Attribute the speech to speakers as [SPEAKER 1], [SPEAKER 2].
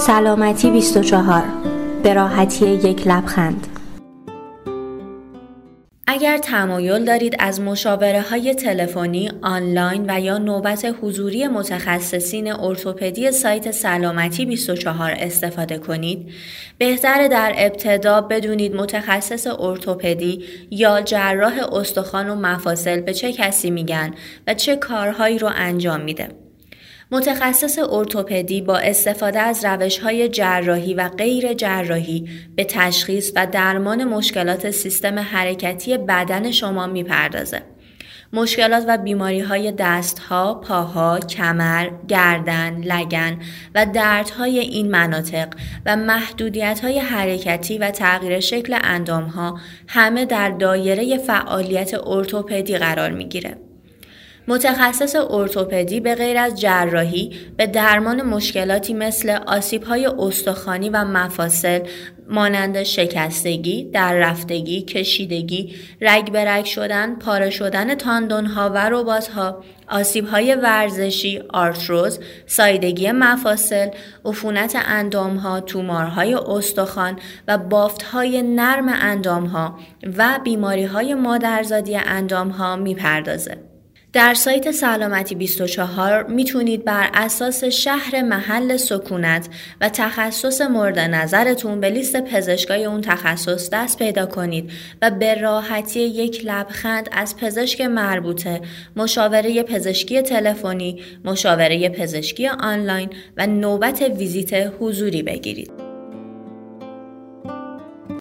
[SPEAKER 1] سلامتی 24 به راحتی یک لبخند اگر تمایل دارید از مشاوره های تلفنی، آنلاین و یا نوبت حضوری متخصصین ارتوپدی سایت سلامتی 24 استفاده کنید، بهتر در ابتدا بدونید متخصص ارتوپدی یا جراح استخوان و مفاصل به چه کسی میگن و چه کارهایی رو انجام میده. متخصص ارتوپدی با استفاده از روش های جراحی و غیر جراحی به تشخیص و درمان مشکلات سیستم حرکتی بدن شما می‌پردازه. مشکلات و بیماری های دست ها، پاها، کمر، گردن، لگن و دردهای این مناطق و محدودیت های حرکتی و تغییر شکل اندام ها همه در دایره فعالیت ارتوپدی قرار می گیره. متخصص ارتوپدی به غیر از جراحی به درمان مشکلاتی مثل های استخوانی و مفاصل مانند شکستگی، در رفتگی، کشیدگی، رگ به رگ شدن، پاره شدن ها و رباتها، های ورزشی، آرتروز، سایدگی مفاصل، عفونت اندامها، تومارهای استخوان و های نرم اندامها و بیماریهای مادرزادی اندامها می‌پردازه. در سایت سلامتی 24 می‌تونید بر اساس شهر محل سکونت و تخصص مورد نظرتون به لیست پزشکای اون تخصص دست پیدا کنید و به راحتی یک لبخند از پزشک مربوطه مشاوره پزشکی تلفنی، مشاوره پزشکی آنلاین و نوبت ویزیت حضوری بگیرید.